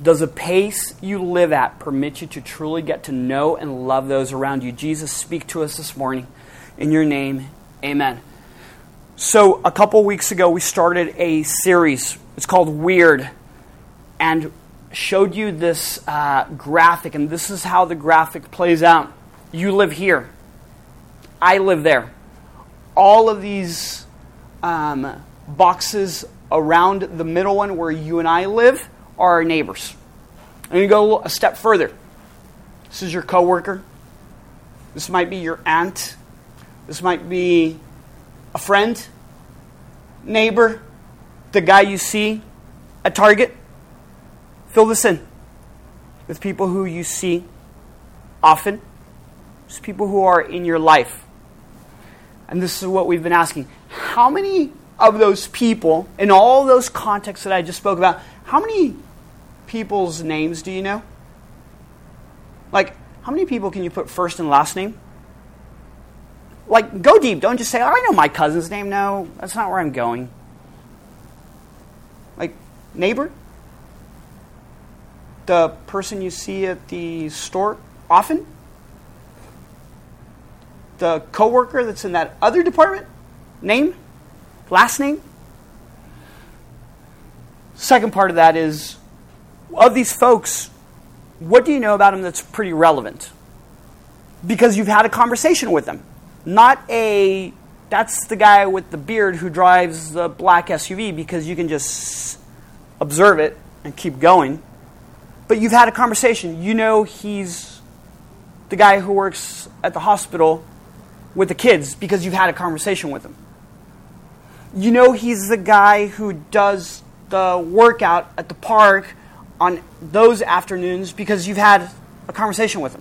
Does the pace you live at permit you to truly get to know and love those around you? Jesus, speak to us this morning. In your name, amen. So, a couple weeks ago, we started a series. It's called Weird. And showed you this uh, graphic, and this is how the graphic plays out. You live here, I live there. All of these um, boxes around the middle one where you and I live are our neighbors. And you go a step further. This is your coworker. This might be your aunt. This might be a friend, neighbor, the guy you see at Target. Fill this in with people who you see often, just people who are in your life. And this is what we've been asking. How many of those people, in all those contexts that I just spoke about, how many people's names do you know? Like, how many people can you put first and last name? Like, go deep. Don't just say, oh, I know my cousin's name. No, that's not where I'm going. Like, neighbor? The person you see at the store often? The coworker that's in that other department? Name? Last name? Second part of that is of these folks, what do you know about them that's pretty relevant? Because you've had a conversation with them. Not a, that's the guy with the beard who drives the black SUV because you can just observe it and keep going. But you've had a conversation. You know he's the guy who works at the hospital with the kids because you've had a conversation with him. You know he's the guy who does the workout at the park on those afternoons because you've had a conversation with him.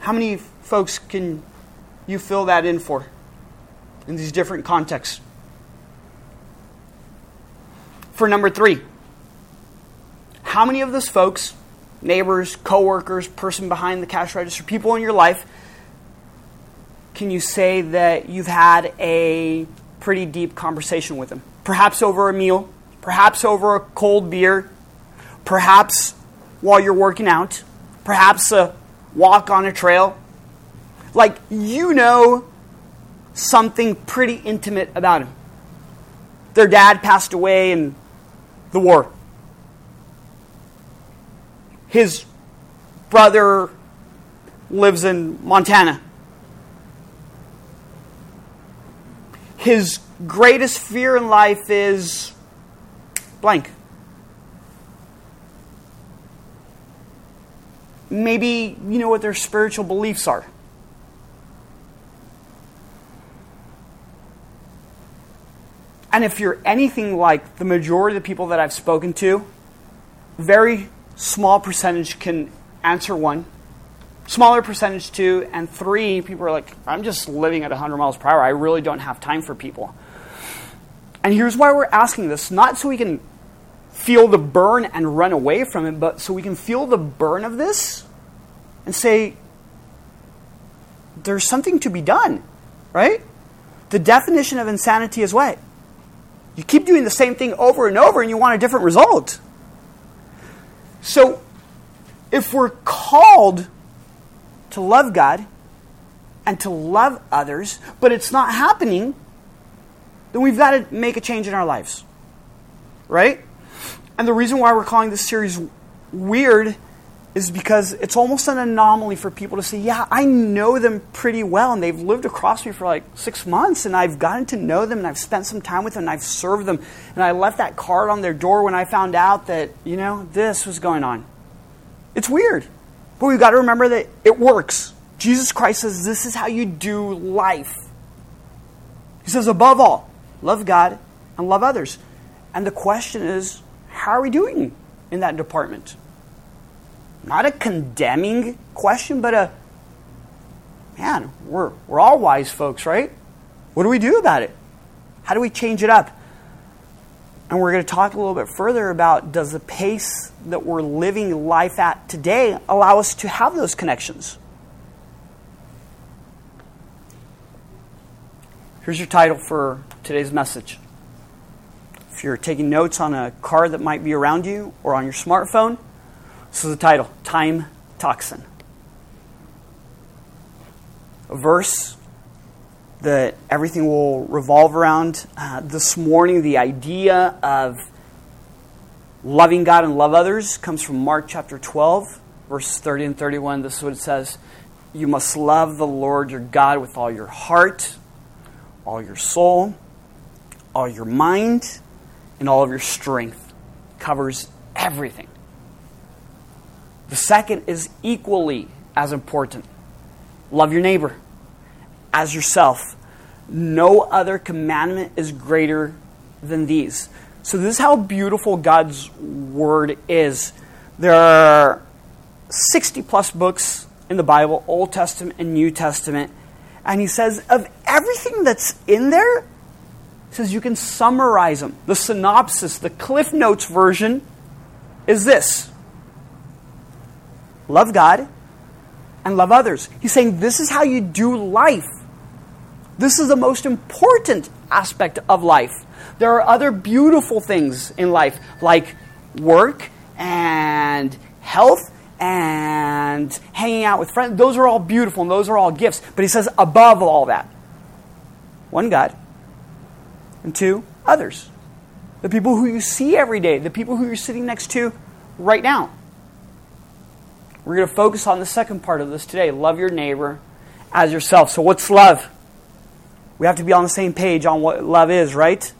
How many folks can you fill that in for in these different contexts? For number three, how many of those folks, neighbors, coworkers, person behind the cash register, people in your life, can you say that you've had a pretty deep conversation with them? Perhaps over a meal, perhaps over a cold beer, perhaps while you're working out, perhaps a walk on a trail. Like you know something pretty intimate about him. Their dad passed away in the war. His brother lives in Montana. His greatest fear in life is blank. Maybe you know what their spiritual beliefs are. And if you're anything like the majority of the people that I've spoken to, very small percentage can answer one, smaller percentage two, and three people are like, I'm just living at 100 miles per hour. I really don't have time for people. And here's why we're asking this not so we can feel the burn and run away from it, but so we can feel the burn of this and say, there's something to be done, right? The definition of insanity is what? You keep doing the same thing over and over and you want a different result. So, if we're called to love God and to love others, but it's not happening, then we've got to make a change in our lives. Right? And the reason why we're calling this series weird is because it's almost an anomaly for people to say, Yeah, I know them pretty well, and they've lived across me for like six months, and I've gotten to know them, and I've spent some time with them, and I've served them, and I left that card on their door when I found out that, you know, this was going on. It's weird. But we've got to remember that it works. Jesus Christ says this is how you do life. He says, above all, love God and love others. And the question is, how are we doing in that department? Not a condemning question, but a man, we're, we're all wise folks, right? What do we do about it? How do we change it up? And we're going to talk a little bit further about does the pace that we're living life at today allow us to have those connections? Here's your title for today's message if you're taking notes on a card that might be around you or on your smartphone, this is the title Time Toxin. A verse that everything will revolve around. Uh, this morning, the idea of loving God and love others comes from Mark chapter 12, verses 30 and 31. This is what it says You must love the Lord your God with all your heart, all your soul, all your mind, and all of your strength. Covers everything. The second is equally as important love your neighbor as yourself. No other commandment is greater than these. So, this is how beautiful God's Word is. There are 60 plus books in the Bible, Old Testament and New Testament. And he says, of everything that's in there, he says you can summarize them. The synopsis, the Cliff Notes version is this love God and love others. He's saying this is how you do life. This is the most important aspect of life. There are other beautiful things in life, like work and health and hanging out with friends. Those are all beautiful and those are all gifts. But he says, above all that, one God, and two, others. The people who you see every day, the people who you're sitting next to right now. We're going to focus on the second part of this today love your neighbor as yourself. So, what's love? We have to be on the same page on what love is, right?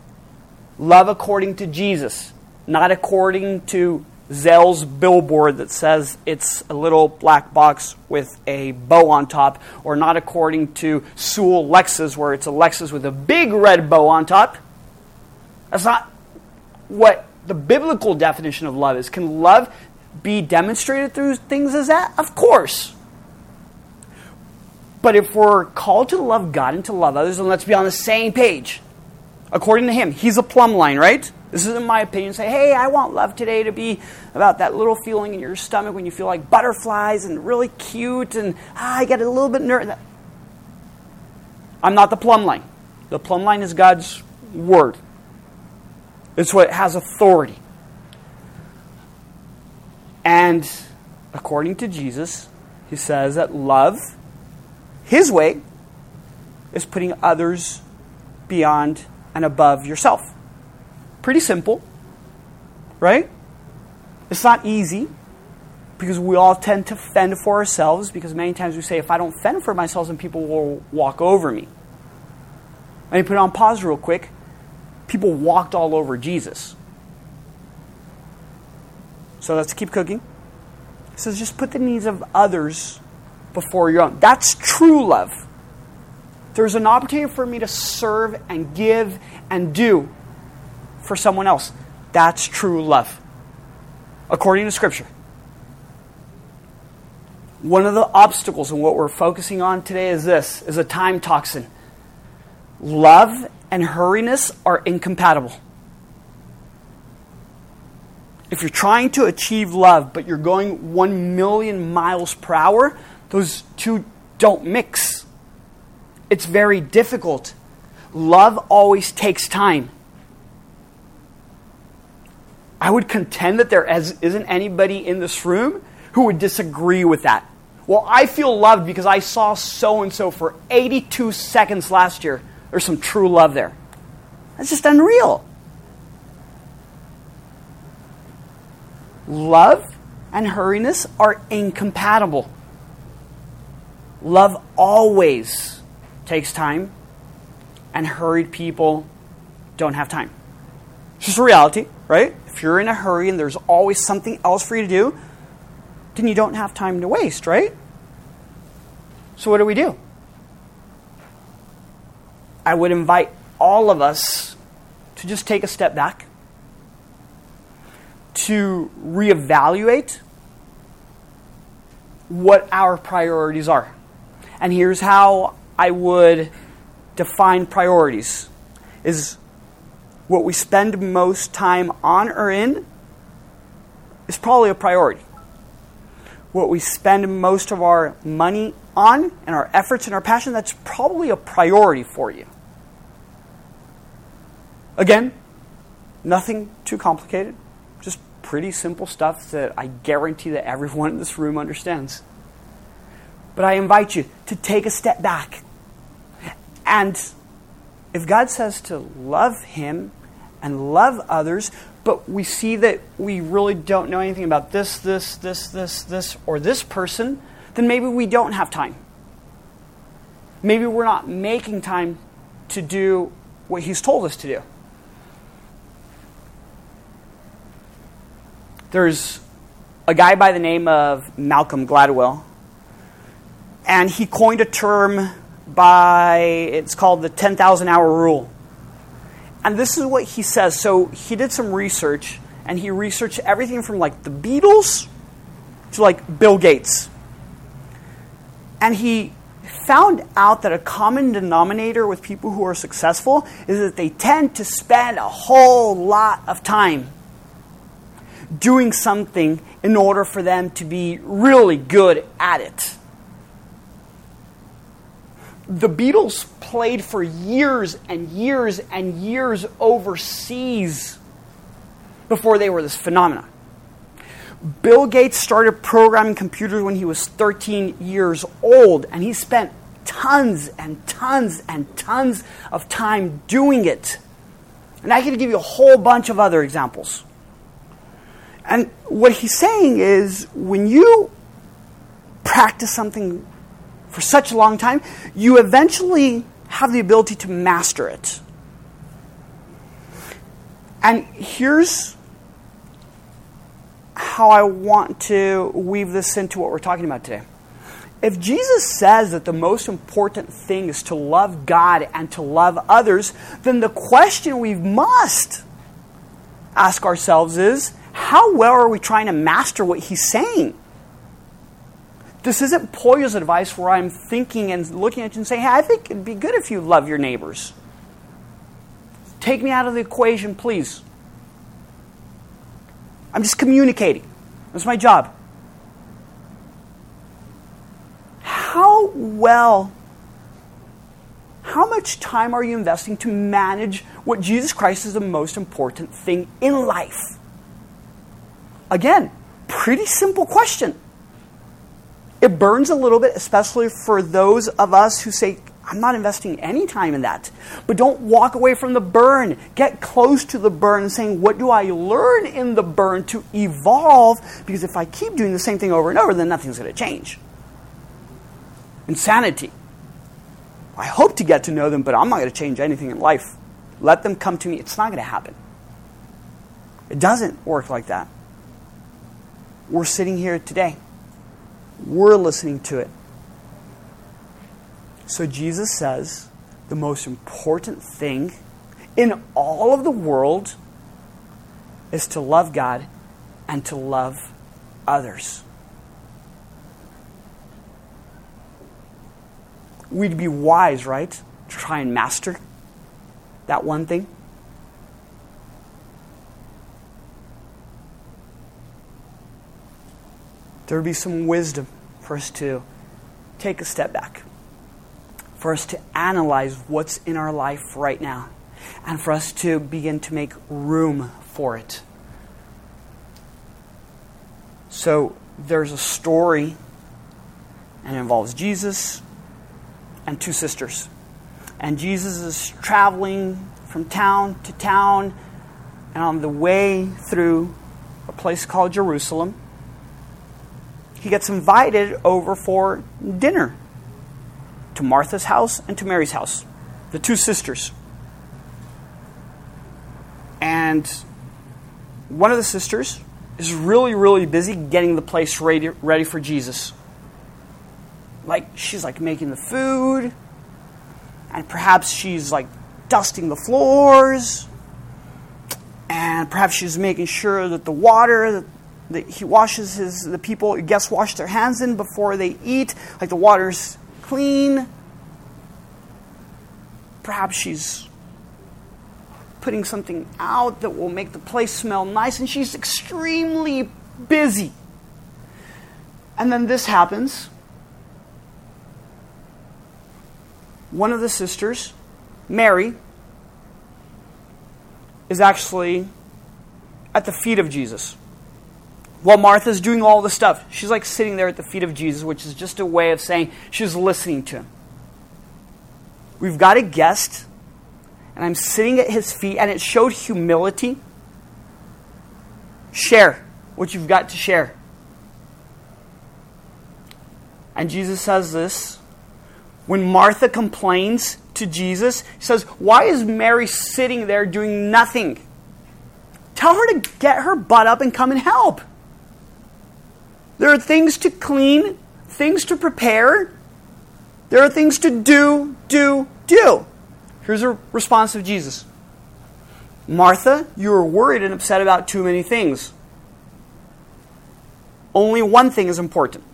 Love according to Jesus, not according to Zales' billboard that says it's a little black box with a bow on top, or not according to Sewell Lexus, where it's a Lexus with a big red bow on top. That's not what the biblical definition of love is. Can love be demonstrated through things as that? Of course. But if we're called to love God and to love others, then let's be on the same page. According to him, he's a plumb line, right? This isn't my opinion. Say, hey, I want love today to be about that little feeling in your stomach when you feel like butterflies and really cute and ah, I get a little bit nervous. I'm not the plumb line. The plumb line is God's word. It's what has authority. And according to Jesus, he says that love, his way, is putting others beyond and above yourself. Pretty simple, right? It's not easy because we all tend to fend for ourselves because many times we say, if I don't fend for myself, then people will walk over me. Let me put it on pause real quick. People walked all over Jesus. So let's keep cooking. Says, just put the needs of others before your own. That's true love. There's an opportunity for me to serve and give and do for someone else. That's true love, according to Scripture. One of the obstacles in what we're focusing on today is this is a time toxin. Love and hurriness are incompatible. If you're trying to achieve love, but you're going 1 million miles per hour, those two don't mix. It's very difficult. Love always takes time. I would contend that there isn't anybody in this room who would disagree with that. Well, I feel loved because I saw so and so for 82 seconds last year. There's some true love there. That's just unreal. Love and hurriness are incompatible. Love always takes time, and hurried people don't have time. It's just a reality, right? If you're in a hurry and there's always something else for you to do, then you don't have time to waste, right? So, what do we do? I would invite all of us to just take a step back to reevaluate what our priorities are. And here's how I would define priorities is what we spend most time on or in is probably a priority. What we spend most of our money on and our efforts and our passion, that's probably a priority for you. Again, Nothing too complicated, just pretty simple stuff that I guarantee that everyone in this room understands. But I invite you to take a step back. And if God says to love Him and love others, but we see that we really don't know anything about this, this, this, this, this, or this person, then maybe we don't have time. Maybe we're not making time to do what He's told us to do. There's a guy by the name of Malcolm Gladwell, and he coined a term by, it's called the 10,000 hour rule. And this is what he says. So he did some research, and he researched everything from like the Beatles to like Bill Gates. And he found out that a common denominator with people who are successful is that they tend to spend a whole lot of time doing something in order for them to be really good at it. The Beatles played for years and years and years overseas before they were this phenomenon. Bill Gates started programming computers when he was 13 years old, and he spent tons and tons and tons of time doing it. And I could give you a whole bunch of other examples. And what he's saying is when you practice something for such a long time, you eventually have the ability to master it. And here's how I want to weave this into what we're talking about today. If Jesus says that the most important thing is to love God and to love others, then the question we must ask ourselves is how well are we trying to master what he's saying? This isn't Pollo's advice where I'm thinking and looking at you and saying, hey, I think it'd be good if you love your neighbors. Take me out of the equation, please. I'm just communicating. That's my job. How well, how much time are you investing to manage what Jesus Christ is the most important thing in life? Again, pretty simple question. It burns a little bit, especially for those of us who say, I'm not investing any time in that. But don't walk away from the burn. Get close to the burn saying, What do I learn in the burn to evolve? Because if I keep doing the same thing over and over, then nothing's going to change. Insanity. I hope to get to know them, but I'm not going to change anything in life. Let them come to me. It's not going to happen. It doesn't work like that. We're sitting here today. We're listening to it. So Jesus says the most important thing in all of the world is to love God and to love others. We'd be wise, right? To try and master that one thing. There would be some wisdom for us to take a step back, for us to analyze what's in our life right now, and for us to begin to make room for it. So there's a story, and it involves Jesus and two sisters. And Jesus is traveling from town to town, and on the way through a place called Jerusalem, he gets invited over for dinner to Martha's house and to Mary's house, the two sisters. And one of the sisters is really, really busy getting the place ready, ready for Jesus. Like, she's like making the food, and perhaps she's like dusting the floors, and perhaps she's making sure that the water that he washes his the people guests wash their hands in before they eat, like the water's clean. Perhaps she's putting something out that will make the place smell nice, and she's extremely busy. And then this happens. One of the sisters, Mary, is actually at the feet of Jesus. While Martha's doing all the stuff, she's like sitting there at the feet of Jesus, which is just a way of saying she's listening to him. We've got a guest, and I'm sitting at his feet, and it showed humility. Share what you've got to share. And Jesus says this when Martha complains to Jesus, he says, Why is Mary sitting there doing nothing? Tell her to get her butt up and come and help. There are things to clean, things to prepare. There are things to do, do, do. Here's a response of Jesus Martha, you are worried and upset about too many things. Only one thing is important.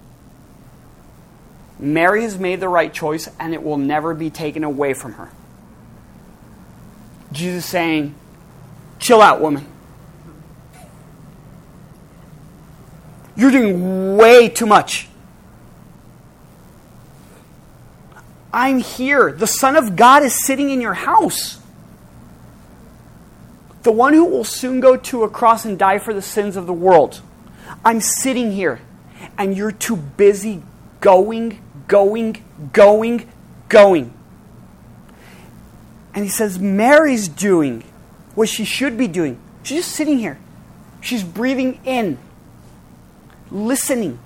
Mary has made the right choice and it will never be taken away from her. Jesus saying, Chill out, woman. You're doing way too much. I'm here. The Son of God is sitting in your house. The one who will soon go to a cross and die for the sins of the world. I'm sitting here, and you're too busy going, going, going, going. And he says, Mary's doing what she should be doing. She's just sitting here. She's breathing in listening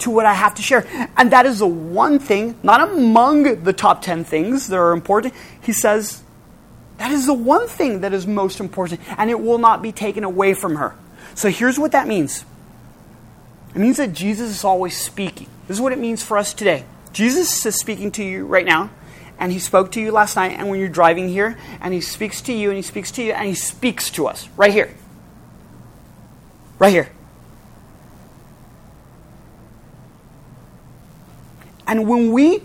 to what I have to share. And that is the one thing, not among the top 10 things that are important. He says, that is the one thing that is most important, and it will not be taken away from her. So here's what that means it means that Jesus is always speaking. This is what it means for us today. Jesus is speaking to you right now, and he spoke to you last night, and when you're driving here, and he speaks to you, and he speaks to you, and he speaks to us right here. Right here. And when we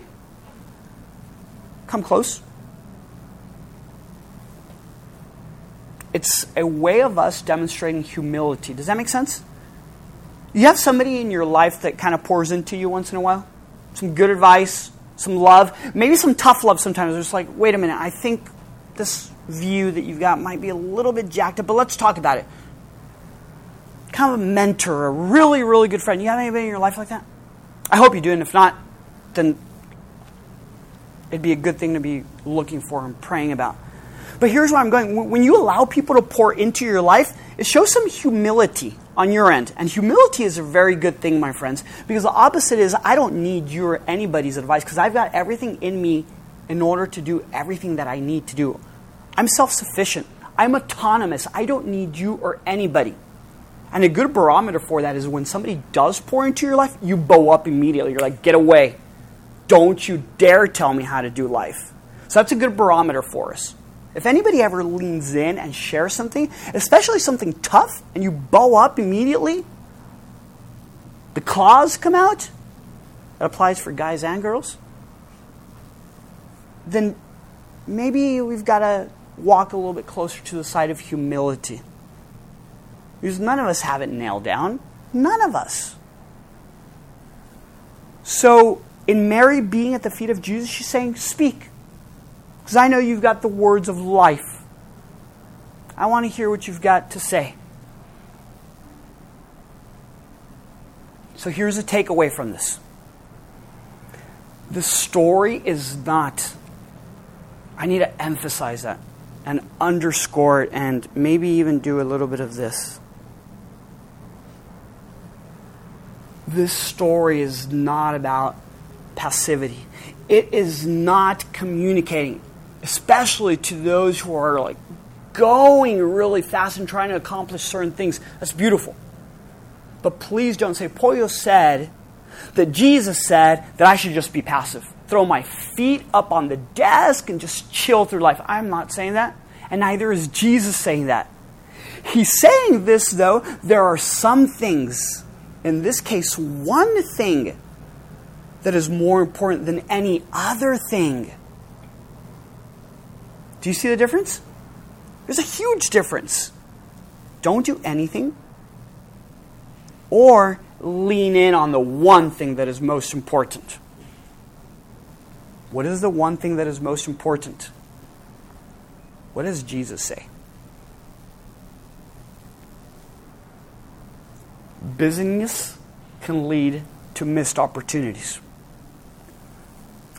come close, it's a way of us demonstrating humility. Does that make sense? You have somebody in your life that kind of pours into you once in a while? Some good advice, some love, maybe some tough love sometimes. It's like, wait a minute, I think this view that you've got might be a little bit jacked up, but let's talk about it. Kind of a mentor, a really, really good friend. You have anybody in your life like that? I hope you do, and if not, then it'd be a good thing to be looking for and praying about. But here's where I'm going. When you allow people to pour into your life, it shows some humility on your end. And humility is a very good thing, my friends, because the opposite is I don't need your anybody's advice because I've got everything in me in order to do everything that I need to do. I'm self sufficient. I'm autonomous. I don't need you or anybody. And a good barometer for that is when somebody does pour into your life, you bow up immediately. You're like, get away. Don't you dare tell me how to do life. So that's a good barometer for us. If anybody ever leans in and shares something, especially something tough, and you bow up immediately, the claws come out, that applies for guys and girls, then maybe we've got to walk a little bit closer to the side of humility. Because none of us have it nailed down. None of us. So in Mary being at the feet of Jesus, she's saying, Speak. Because I know you've got the words of life. I want to hear what you've got to say. So here's a takeaway from this the story is not, I need to emphasize that and underscore it and maybe even do a little bit of this. This story is not about passivity. It is not communicating, especially to those who are like going really fast and trying to accomplish certain things. That's beautiful. But please don't say, Pollo said that Jesus said that I should just be passive. Throw my feet up on the desk and just chill through life. I'm not saying that. And neither is Jesus saying that. He's saying this, though, there are some things, in this case, one thing that is more important than any other thing. Do you see the difference? There's a huge difference. Don't do anything, or lean in on the one thing that is most important. What is the one thing that is most important? What does Jesus say? Busyness can lead to missed opportunities.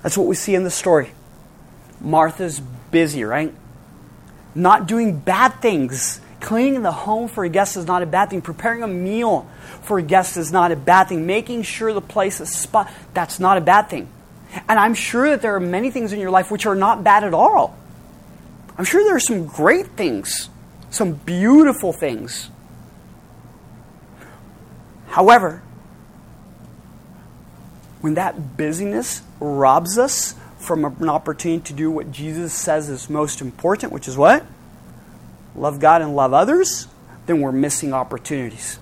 That's what we see in the story. Martha's busy, right? Not doing bad things. Cleaning the home for a guest is not a bad thing. Preparing a meal for a guest is not a bad thing. Making sure the place is spot that's not a bad thing. And I'm sure that there are many things in your life which are not bad at all. I'm sure there are some great things, some beautiful things. However, when that busyness robs us from an opportunity to do what Jesus says is most important, which is what? Love God and love others, then we're missing opportunities.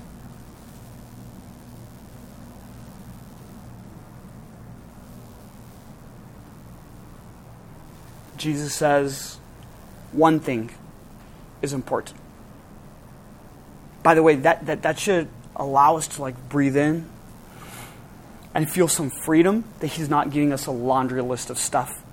Jesus says one thing is important. By the way, that, that, that should allow us to like breathe in and feel some freedom that he's not giving us a laundry list of stuff.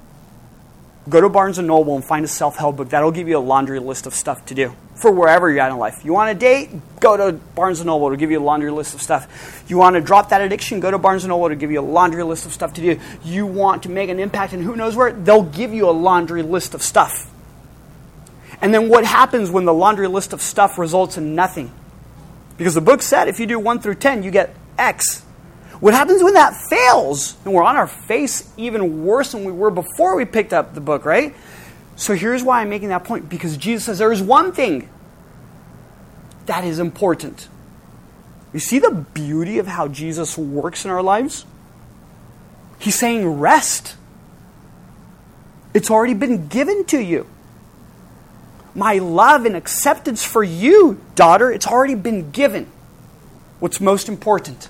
Go to Barnes Noble and find a self-help book. That'll give you a laundry list of stuff to do for wherever you're at in life. You want a date? Go to Barnes Noble to give you a laundry list of stuff. You want to drop that addiction? Go to Barnes Noble to give you a laundry list of stuff to do. You want to make an impact and who knows where? They'll give you a laundry list of stuff. And then what happens when the laundry list of stuff results in nothing? Because the book said if you do 1 through 10, you get X. What happens when that fails? And we're on our face even worse than we were before we picked up the book, right? So here's why I'm making that point because Jesus says there is one thing that is important. You see the beauty of how Jesus works in our lives? He's saying, rest. It's already been given to you. My love and acceptance for you, daughter, it's already been given. What's most important?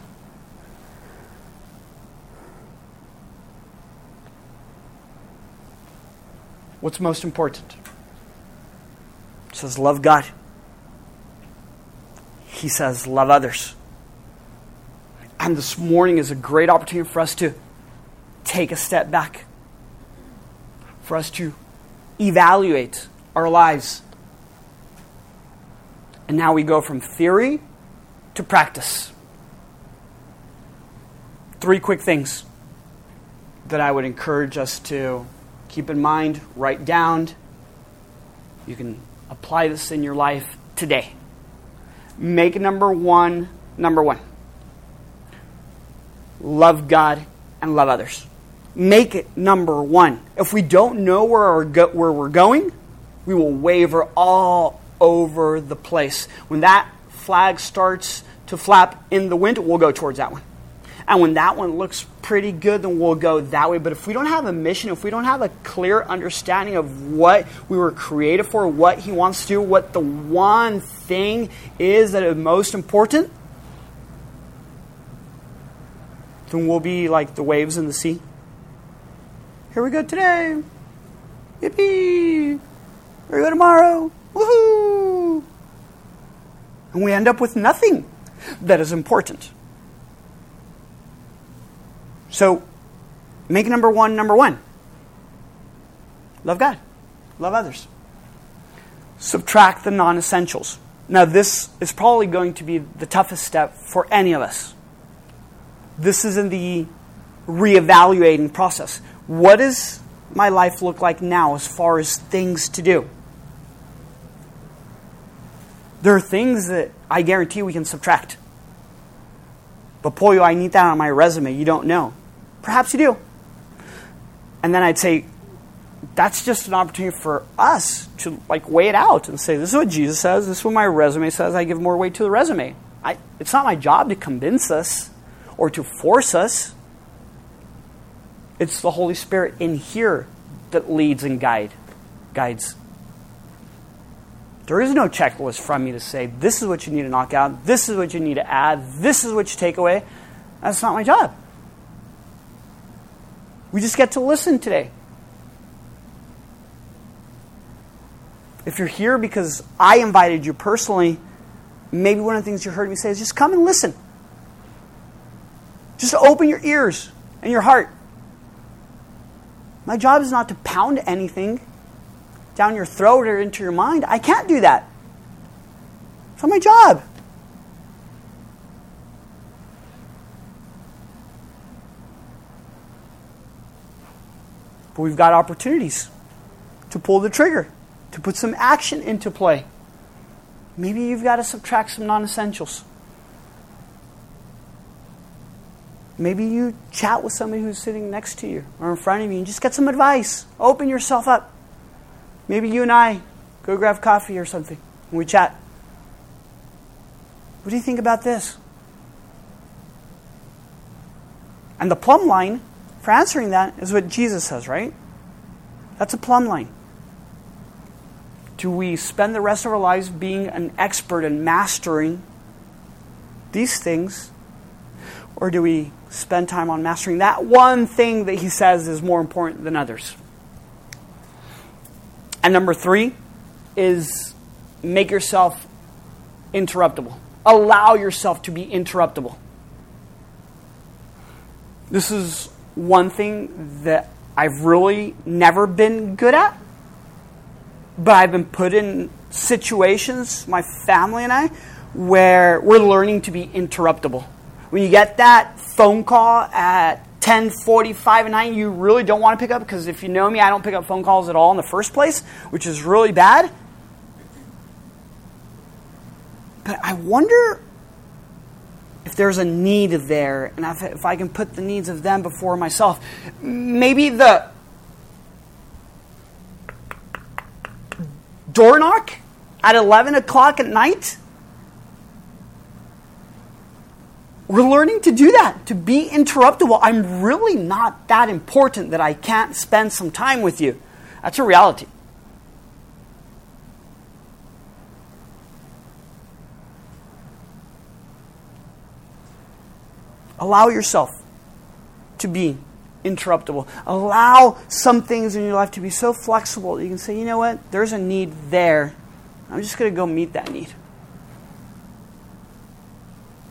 What's most important? It says, love God. He says, love others. And this morning is a great opportunity for us to take a step back, for us to evaluate our lives. And now we go from theory to practice. Three quick things that I would encourage us to keep in mind, write down. You can apply this in your life today. Make number one number one. Love God and love others. Make it number one. If we don't know where, go- where we're going, we will waver all over the place. When that flag starts to flap in the wind, we'll go towards that one. And when that one looks pretty good, then we'll go that way. But if we don't have a mission, if we don't have a clear understanding of what we were created for, what He wants to do, what the one thing is that is most important, then we'll be like the waves in the sea. Here we go today. Yippee! Here we go tomorrow. Woohoo! And we end up with nothing that is important. So, make number one number one. Love God, love others. Subtract the non essentials. Now, this is probably going to be the toughest step for any of us. This is in the reevaluating process. What does my life look like now as far as things to do? There are things that I guarantee we can subtract. But boy, I need that on my resume. You don't know. Perhaps you do. And then I'd say, that's just an opportunity for us to like weigh it out and say, this is what Jesus says, this is what my resume says, I give more weight to the resume. I, it's not my job to convince us or to force us. It's the Holy Spirit in here that leads and guide, guides. There is no checklist from me to say, this is what you need to knock out, this is what you need to add, this is what you take away. That's not my job. We just get to listen today. If you're here because I invited you personally, maybe one of the things you heard me say is just come and listen. Just open your ears and your heart. My job is not to pound anything down your throat or into your mind. I can't do that. It's not my job. But we've got opportunities to pull the trigger, to put some action into play. Maybe you've got to subtract some non essentials. Maybe you chat with somebody who's sitting next to you or in front of you and just get some advice. Open yourself up. Maybe you and I go grab coffee or something and we chat. What do you think about this? And the plumb line for answering that is what Jesus says, right? That's a plumb line. Do we spend the rest of our lives being an expert and mastering these things? Or do we spend time on mastering that one thing that he says is more important than others? And number three is make yourself interruptible. Allow yourself to be interruptible. This is one thing that I've really never been good at, but I've been put in situations, my family and I, where we're learning to be interruptible. When you get that phone call at 10:45 at night, you really don't want to pick up because if you know me, I don't pick up phone calls at all in the first place, which is really bad. But I wonder if there's a need there, and if, if I can put the needs of them before myself. Maybe the door knock at 11 o'clock at night. We're learning to do that, to be interruptible. I'm really not that important that I can't spend some time with you. That's a reality. Allow yourself to be interruptible. Allow some things in your life to be so flexible that you can say, you know what, there's a need there. I'm just going to go meet that need.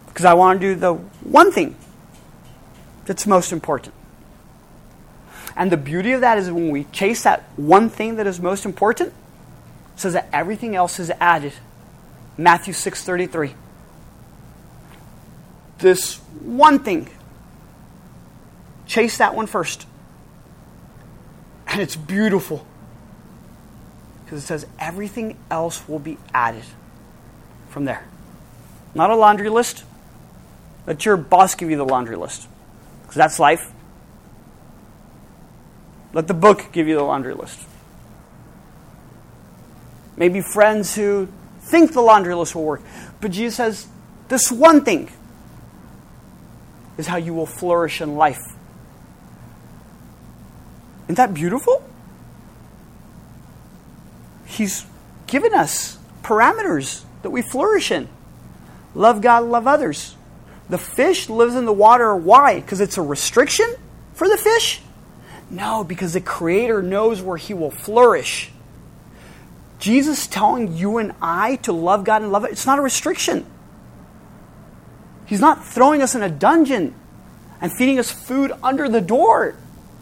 Because I want to do the one thing that's most important. And the beauty of that is when we chase that one thing that is most important, says that everything else is added. Matthew 6:33 this one thing. Chase that one first. And it's beautiful. Because it says everything else will be added from there. Not a laundry list. Let your boss give you the laundry list. Because that's life. Let the book give you the laundry list. Maybe friends who think the laundry list will work. But Jesus says, this one thing is how you will flourish in life. Isn't that beautiful? He's given us parameters that we flourish in. Love God, love others. The fish lives in the water. Why? Because it's a restriction for the fish? No, because the Creator knows where He will flourish. Jesus telling you and I to love God and love it, it's not a restriction. He's not throwing us in a dungeon and feeding us food under the door.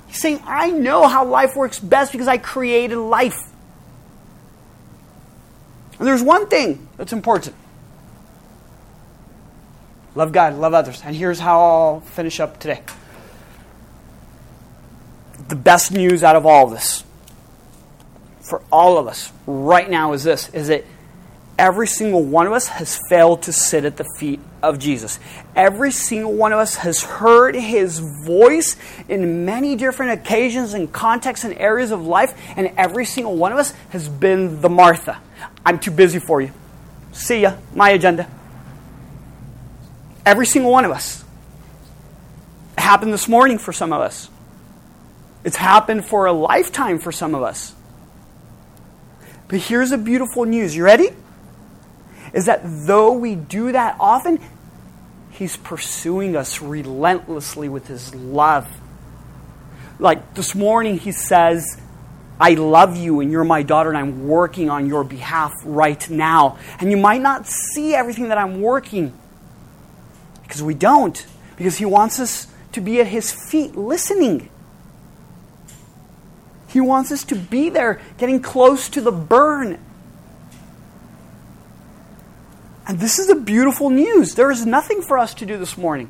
He's saying, I know how life works best because I created life. And there's one thing that's important love God, love others. And here's how I'll finish up today. The best news out of all of this for all of us right now is this is that every single one of us has failed to sit at the feet of Jesus. Every single one of us has heard his voice in many different occasions and contexts and areas of life, and every single one of us has been the Martha. I'm too busy for you. See ya, my agenda. Every single one of us. It happened this morning for some of us. It's happened for a lifetime for some of us. But here's the beautiful news. You ready? Is that though we do that often, He's pursuing us relentlessly with His love. Like this morning, He says, I love you and you're my daughter and I'm working on your behalf right now. And you might not see everything that I'm working because we don't, because He wants us to be at His feet listening. He wants us to be there, getting close to the burn and this is the beautiful news. There is nothing for us to do this morning.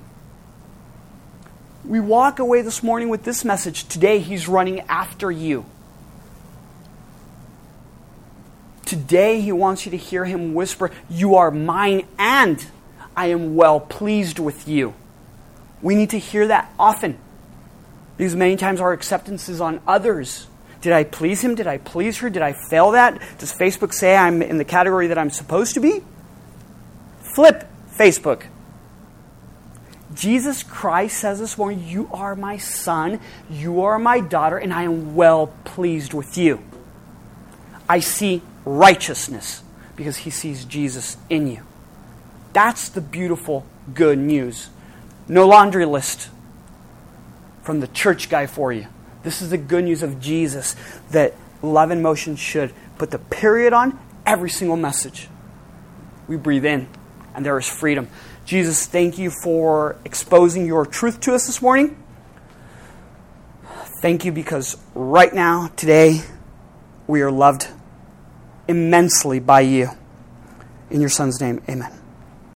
we walk away this morning with this message. Today, He's running after you. Today, He wants you to hear Him whisper, You are mine, and I am well pleased with you. We need to hear that often. Because many times our acceptance is on others. Did I please him? Did I please her? Did I fail that? Does Facebook say I'm in the category that I'm supposed to be? Flip Facebook. Jesus Christ says this morning, You are my son, you are my daughter, and I am well pleased with you. I see righteousness because he sees Jesus in you. That's the beautiful good news. No laundry list from the church guy for you. This is the good news of Jesus that Love in Motion should put the period on every single message. We breathe in, and there is freedom. Jesus, thank you for exposing your truth to us this morning. Thank you because right now, today, we are loved immensely by you. In your Son's name, amen.